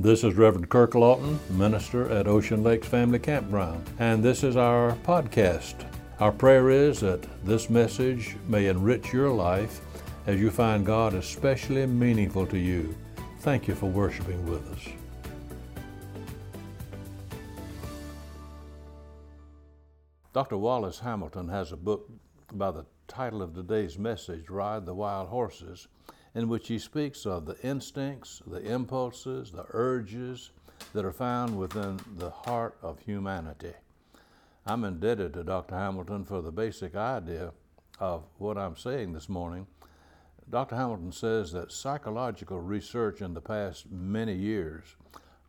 This is Reverend Kirk Lawton, minister at Ocean Lakes Family Campground, and this is our podcast. Our prayer is that this message may enrich your life as you find God especially meaningful to you. Thank you for worshiping with us. Dr. Wallace Hamilton has a book by the title of today's message, Ride the Wild Horses in which he speaks of the instincts, the impulses, the urges that are found within the heart of humanity. I'm indebted to Dr. Hamilton for the basic idea of what I'm saying this morning. Dr. Hamilton says that psychological research in the past many years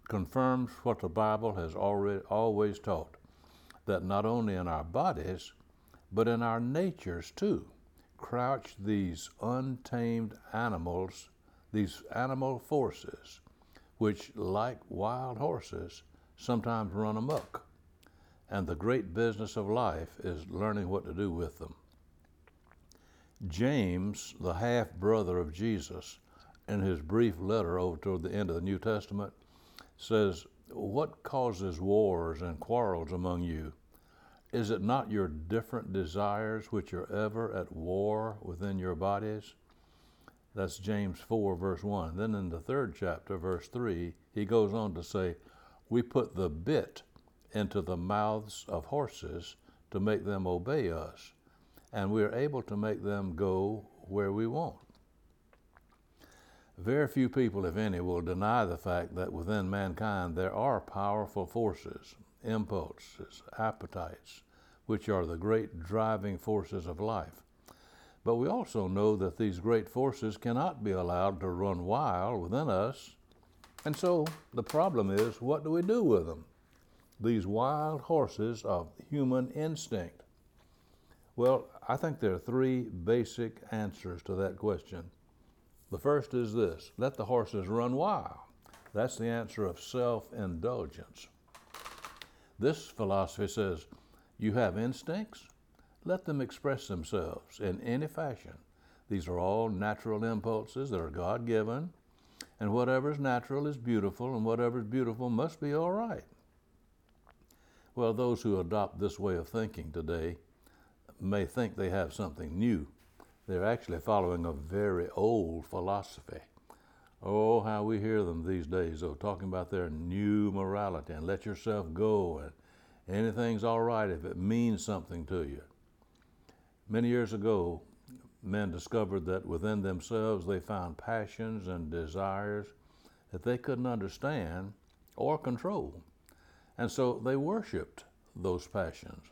confirms what the Bible has already always taught that not only in our bodies, but in our natures too crouch these untamed animals, these animal forces, which, like wild horses, sometimes run amok. And the great business of life is learning what to do with them. James, the half brother of Jesus, in his brief letter over toward the end of the New Testament, says, What causes wars and quarrels among you? Is it not your different desires which are ever at war within your bodies? That's James 4, verse 1. Then in the third chapter, verse 3, he goes on to say, We put the bit into the mouths of horses to make them obey us, and we are able to make them go where we want. Very few people, if any, will deny the fact that within mankind there are powerful forces, impulses, appetites, which are the great driving forces of life. But we also know that these great forces cannot be allowed to run wild within us. And so the problem is what do we do with them? These wild horses of human instinct. Well, I think there are three basic answers to that question. The first is this let the horses run wild. That's the answer of self indulgence. This philosophy says you have instincts, let them express themselves in any fashion. These are all natural impulses that are God given, and whatever is natural is beautiful, and whatever is beautiful must be all right. Well, those who adopt this way of thinking today may think they have something new. They're actually following a very old philosophy. Oh, how we hear them these days, though, talking about their new morality and let yourself go and anything's all right if it means something to you. Many years ago, men discovered that within themselves they found passions and desires that they couldn't understand or control. And so they worshiped those passions.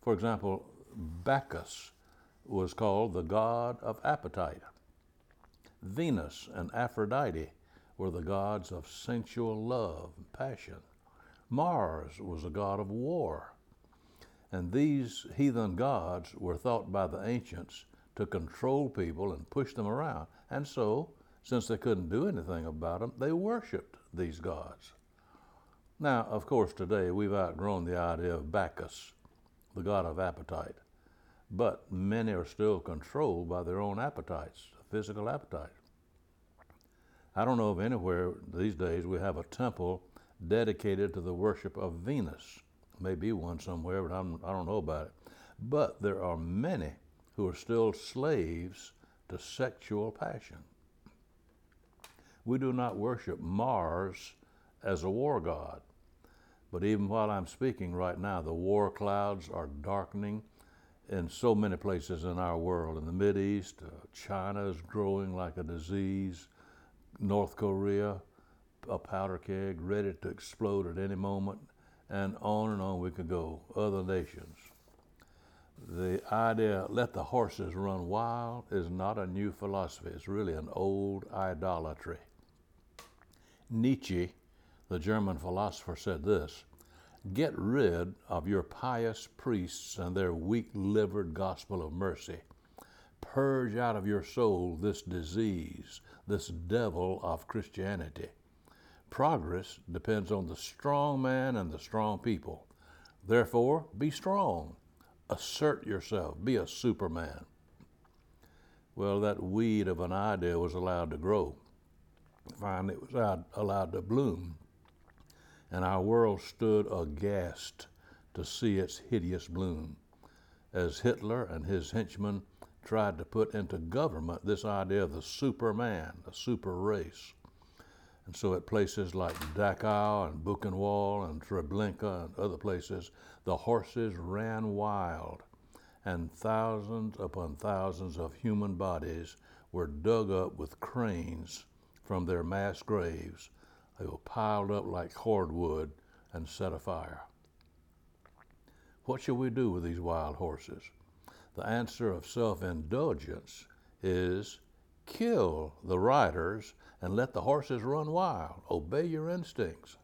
For example, Bacchus was called the god of appetite. Venus and Aphrodite were the gods of sensual love and passion. Mars was a god of war. And these heathen gods were thought by the ancients to control people and push them around. And so, since they couldn't do anything about them, they worshiped these gods. Now, of course, today we've outgrown the idea of Bacchus, the god of appetite. But many are still controlled by their own appetites, physical appetite. I don't know of anywhere these days we have a temple dedicated to the worship of Venus. Maybe one somewhere, but I'm, I do not know about it. But there are many who are still slaves to sexual passion. We do not worship Mars as a war god. But even while I'm speaking right now, the war clouds are darkening in so many places in our world. In the East, uh, China is growing like a disease. North Korea, a powder keg ready to explode at any moment, and on and on we could go. Other nations. The idea, let the horses run wild, is not a new philosophy. It's really an old idolatry. Nietzsche, the German philosopher, said this Get rid of your pious priests and their weak livered gospel of mercy. Purge out of your soul this disease, this devil of Christianity. Progress depends on the strong man and the strong people. Therefore, be strong. Assert yourself. Be a superman. Well, that weed of an idea was allowed to grow. finally it was allowed to bloom. And our world stood aghast to see its hideous bloom. As Hitler and his henchmen tried to put into government this idea of the superman, the super race. And so at places like Dachau and Buchenwald and Treblinka and other places, the horses ran wild, and thousands upon thousands of human bodies were dug up with cranes from their mass graves. They were piled up like cordwood and set afire. What shall we do with these wild horses? The answer of self indulgence is kill the riders and let the horses run wild. Obey your instincts.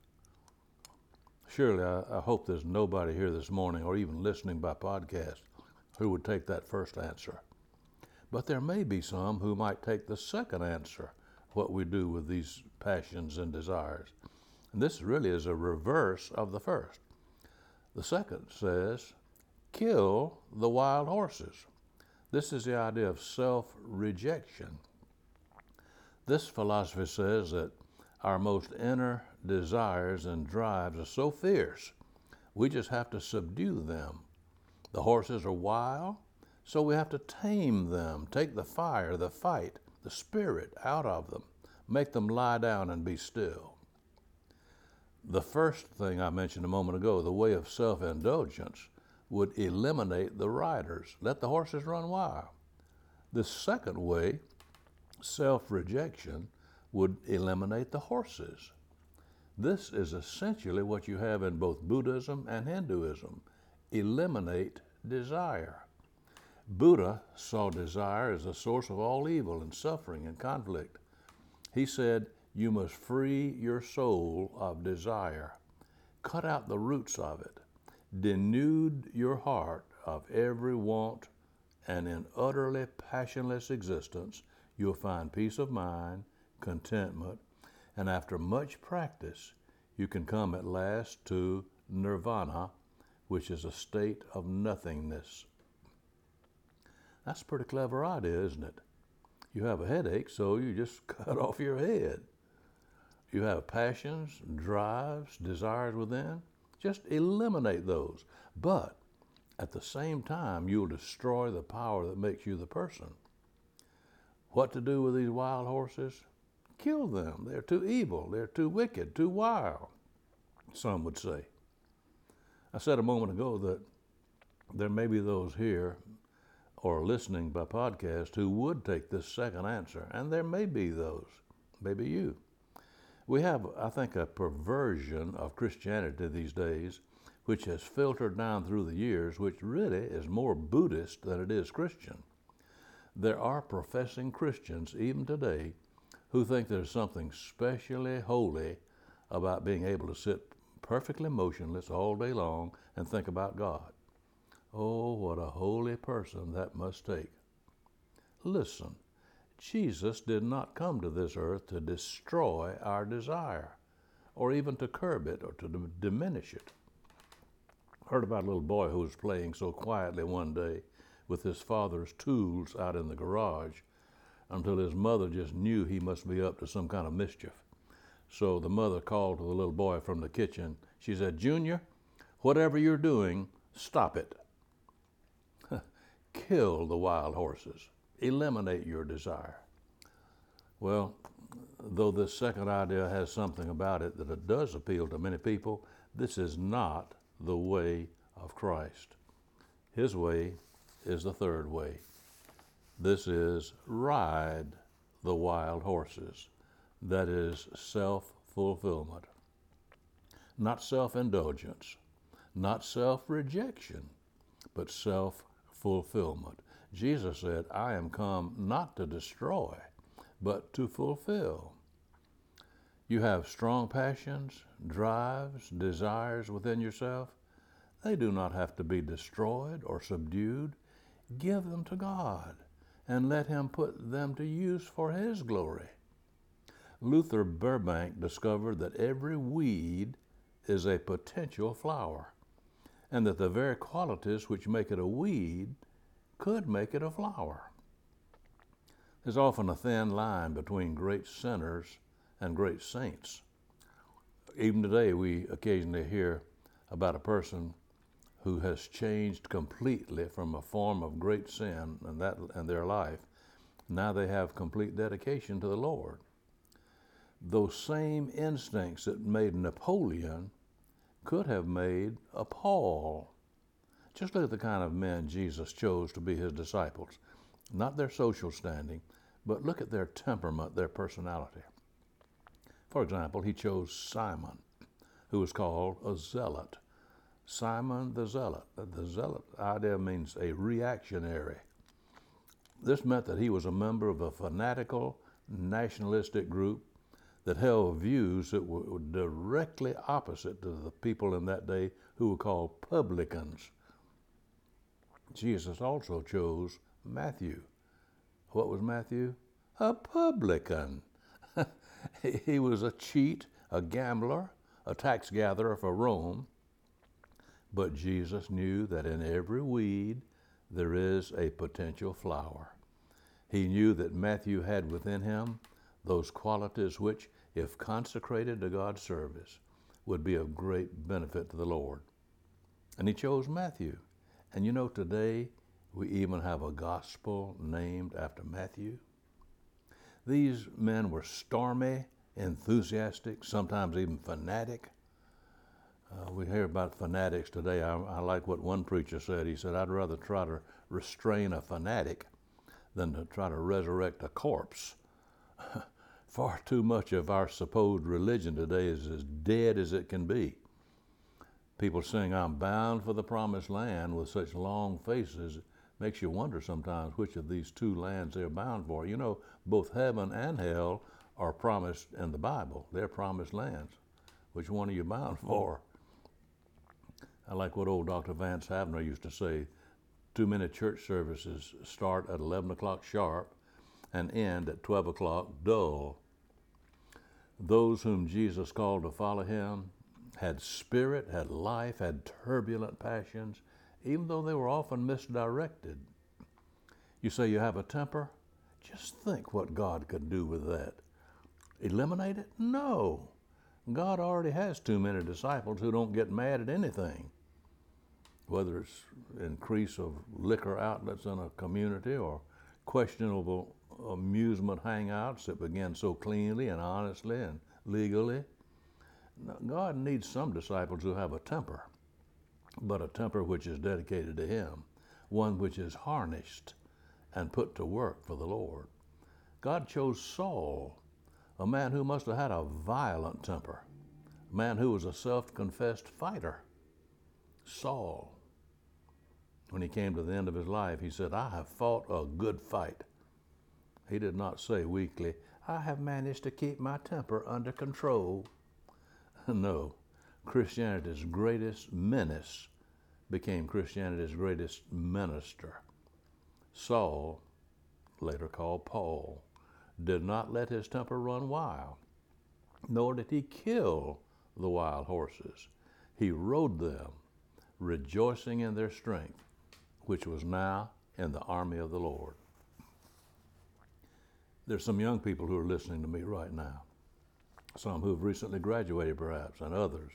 Surely, I, I, hope there's nobody here this morning or even listening by podcast who would take that first answer. But there may be some who might take the second answer what we do with these passions and desires. And this really is a reverse of the first. The second says, kill the wild horses. This is the idea of self rejection. This philosophy says that our most inner desires and drives are so fierce, we just have to subdue them. The horses are wild, so we have to tame them, take the fire, the fight, the spirit out of them, make them lie down and be still. The first thing I mentioned a moment ago, the way of self indulgence, would eliminate the riders, let the horses run wild. The second way self rejection would eliminate the horses. This is essentially what you have in both Buddhism and Hinduism eliminate desire. Buddha saw desire as the source of all evil and suffering and conflict. He said, You must free your soul of desire, cut out the roots of it, denude your heart of every want, and in utterly passionless existence, you'll find peace of mind, contentment, and after much practice, you can come at last to nirvana, which is a state of nothingness. That's a pretty clever idea, isn't it? You have a headache, so you just cut off your head. You have passions, drives, desires within, just eliminate those. But at the same time, you'll destroy the power that makes you the person. What to do with these wild horses? Kill them. They're too evil. They're too wicked, too wild, some would say. I said a moment ago that there may be those here or listening by podcast who would take this second answer, and there may be those, maybe you. We have, I think, a perversion of Christianity these days, which has filtered down through the years, which really is more Buddhist than it is Christian. There are professing Christians, even today, who think there's something specially holy about being able to sit perfectly motionless all day long and think about God. Oh, what a holy person that must take. Listen, Jesus did not come to this earth to destroy our desire or even to curb it or to d- diminish it. I heard about a little boy who was playing so quietly one day with his father's tools out in the garage until his mother just knew he must be up to some kind of mischief. So the mother called to the little boy from the kitchen. She said, Junior, whatever you're doing, stop it. Kill the wild horses. Eliminate your desire. Well, though this second idea has something about it that it does appeal to many people, this is not the way of Christ. His way is the third way. This is ride the wild horses. That is self fulfillment. Not self indulgence, not self rejection, but self fulfillment. Jesus said, I am come not to destroy, but to fulfill. You have strong passions, drives, desires within yourself. They do not have to be destroyed or subdued. Give them to God and let Him put them to use for His glory. Luther Burbank discovered that every weed is a potential flower, and that the very qualities which make it a weed could make it a flower. There's often a thin line between great sinners and great saints. Even today, we occasionally hear about a person who has changed completely from a form of great sin and that in their life. Now they have complete dedication to the Lord. Those same instincts that made Napoleon could have made a Paul. Just look at the kind of men Jesus chose to be his disciples. Not their social standing, but look at their temperament, their personality. For example, he chose Simon, who was called a zealot. Simon the Zealot. The zealot idea means a reactionary. This meant that he was a member of a fanatical nationalistic group that held views that were directly opposite to the people in that day who were called publicans. Jesus also chose Matthew. What was Matthew? A publican. he was a cheat, a gambler, a tax gatherer for Rome. But Jesus knew that in every weed there is a potential flower. He knew that Matthew had within him those qualities which, if consecrated to God's service, would be of great benefit to the Lord. And he chose Matthew. And you know, today we even have a gospel named after Matthew. These men were stormy, enthusiastic, sometimes even fanatic. Uh, we hear about fanatics today. I, I, like what one preacher said. He said, I'd rather try to restrain a fanatic than to try to resurrect a corpse. Far too much of our supposed religion today is as dead as it can be. People saying, I'm bound for the promised land with such long faces makes you wonder sometimes which of these two lands they're bound for. You know, both heaven and hell are promised in the Bible, they're promised lands. Which one are you bound for? I like what old Dr. Vance Havner used to say too many church services start at 11 o'clock sharp and end at 12 o'clock dull. Those whom Jesus called to follow him had spirit, had life, had turbulent passions, even though they were often misdirected. You say you have a temper? Just think what God could do with that. Eliminate it? No. God already has too many disciples who don't get mad at anything. Whether it's increase of liquor outlets in a community or questionable amusement hangouts that begin so cleanly and honestly and legally. God needs some disciples who have a temper but a temper which is dedicated to Him, one which is harnessed and put to work for the Lord. God chose Saul, a man who must have had a violent temper, a man who was a self confessed fighter. Saul, when he came to the end of his life, he said, I have fought a good fight. He did not say weakly, I have managed to keep my temper under control. no, Christianity's greatest menace became Christianity's greatest minister. Saul, later called Paul, did not let his temper run wild, nor did he kill the wild horses. He rode them, rejoicing in their strength, which was now in the army of the Lord. There's some young people who are listening to me right now, some who have recently graduated perhaps, and others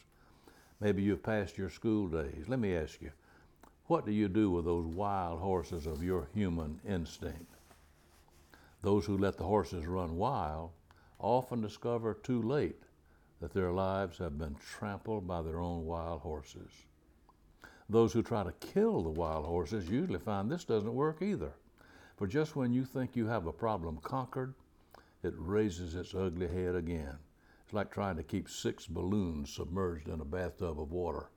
Maybe you've passed your school days. Let me ask you, what do you do with those wild horses of your human instinct? Those who let the horses run wild often discover too late that their lives have been trampled by their own wild horses. Those who try to kill the wild horses usually find this doesn't work either. For just when you think you have a problem conquered, it raises its ugly head again. It's like trying to keep six balloons submerged in a bathtub of water.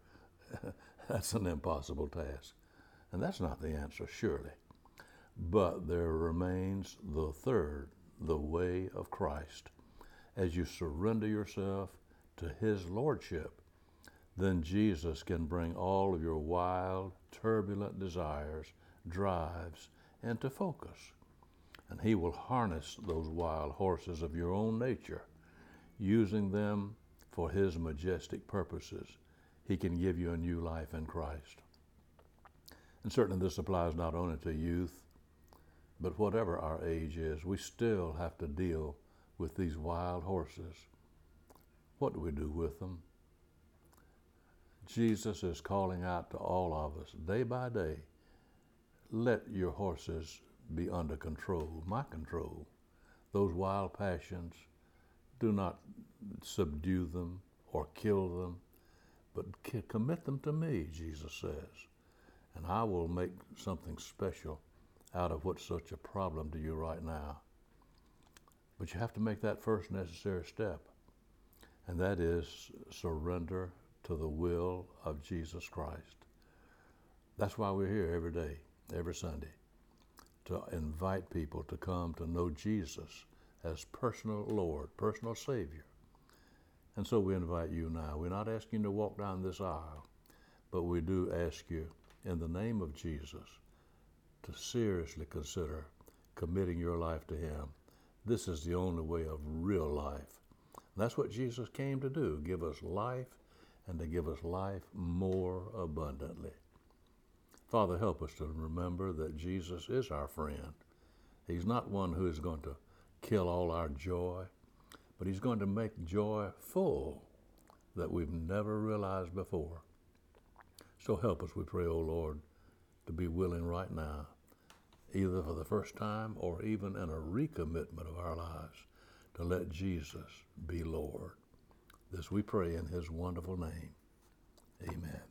that's an impossible task. And that's not the answer, surely. But there remains the third, the way of Christ. As you surrender yourself to His Lordship, then Jesus can bring all of your wild, turbulent desires, drives, into focus. And He will harness those wild horses of your own nature using them for His majestic purposes, He can give you a new life in Christ. And certainly this applies not only to youth, but whatever our age is, we still have to deal with these wild horses. What do we do with them? Jesus is calling out to all of us day by day let your horses be under control, my control. Those wild passions, do not subdue them or kill them, but commit them to me, Jesus says, and I will make something special out of what's such a problem to you right now. But you have to make that first necessary step, and that is surrender to the will of Jesus Christ. That's why we're here every day, every Sunday, to invite people to come to know Jesus as personal Lord, personal Savior. And so we invite you now. We're not asking you to walk down this aisle, but we do ask you, in the name of Jesus, to seriously consider committing your life to Him. This is the only way of real life. that's what Jesus came to do give us life and to give us life more abundantly. Father, help us to remember that Jesus is our friend. He's not one who is going to kill all our joy, but He's going to make joy full that we've never realized before. So help us, we pray, O oh Lord, to be willing right now, either for the first time or even in a recommitment of our lives, to let Jesus be Lord. This we pray in His wonderful name. Amen.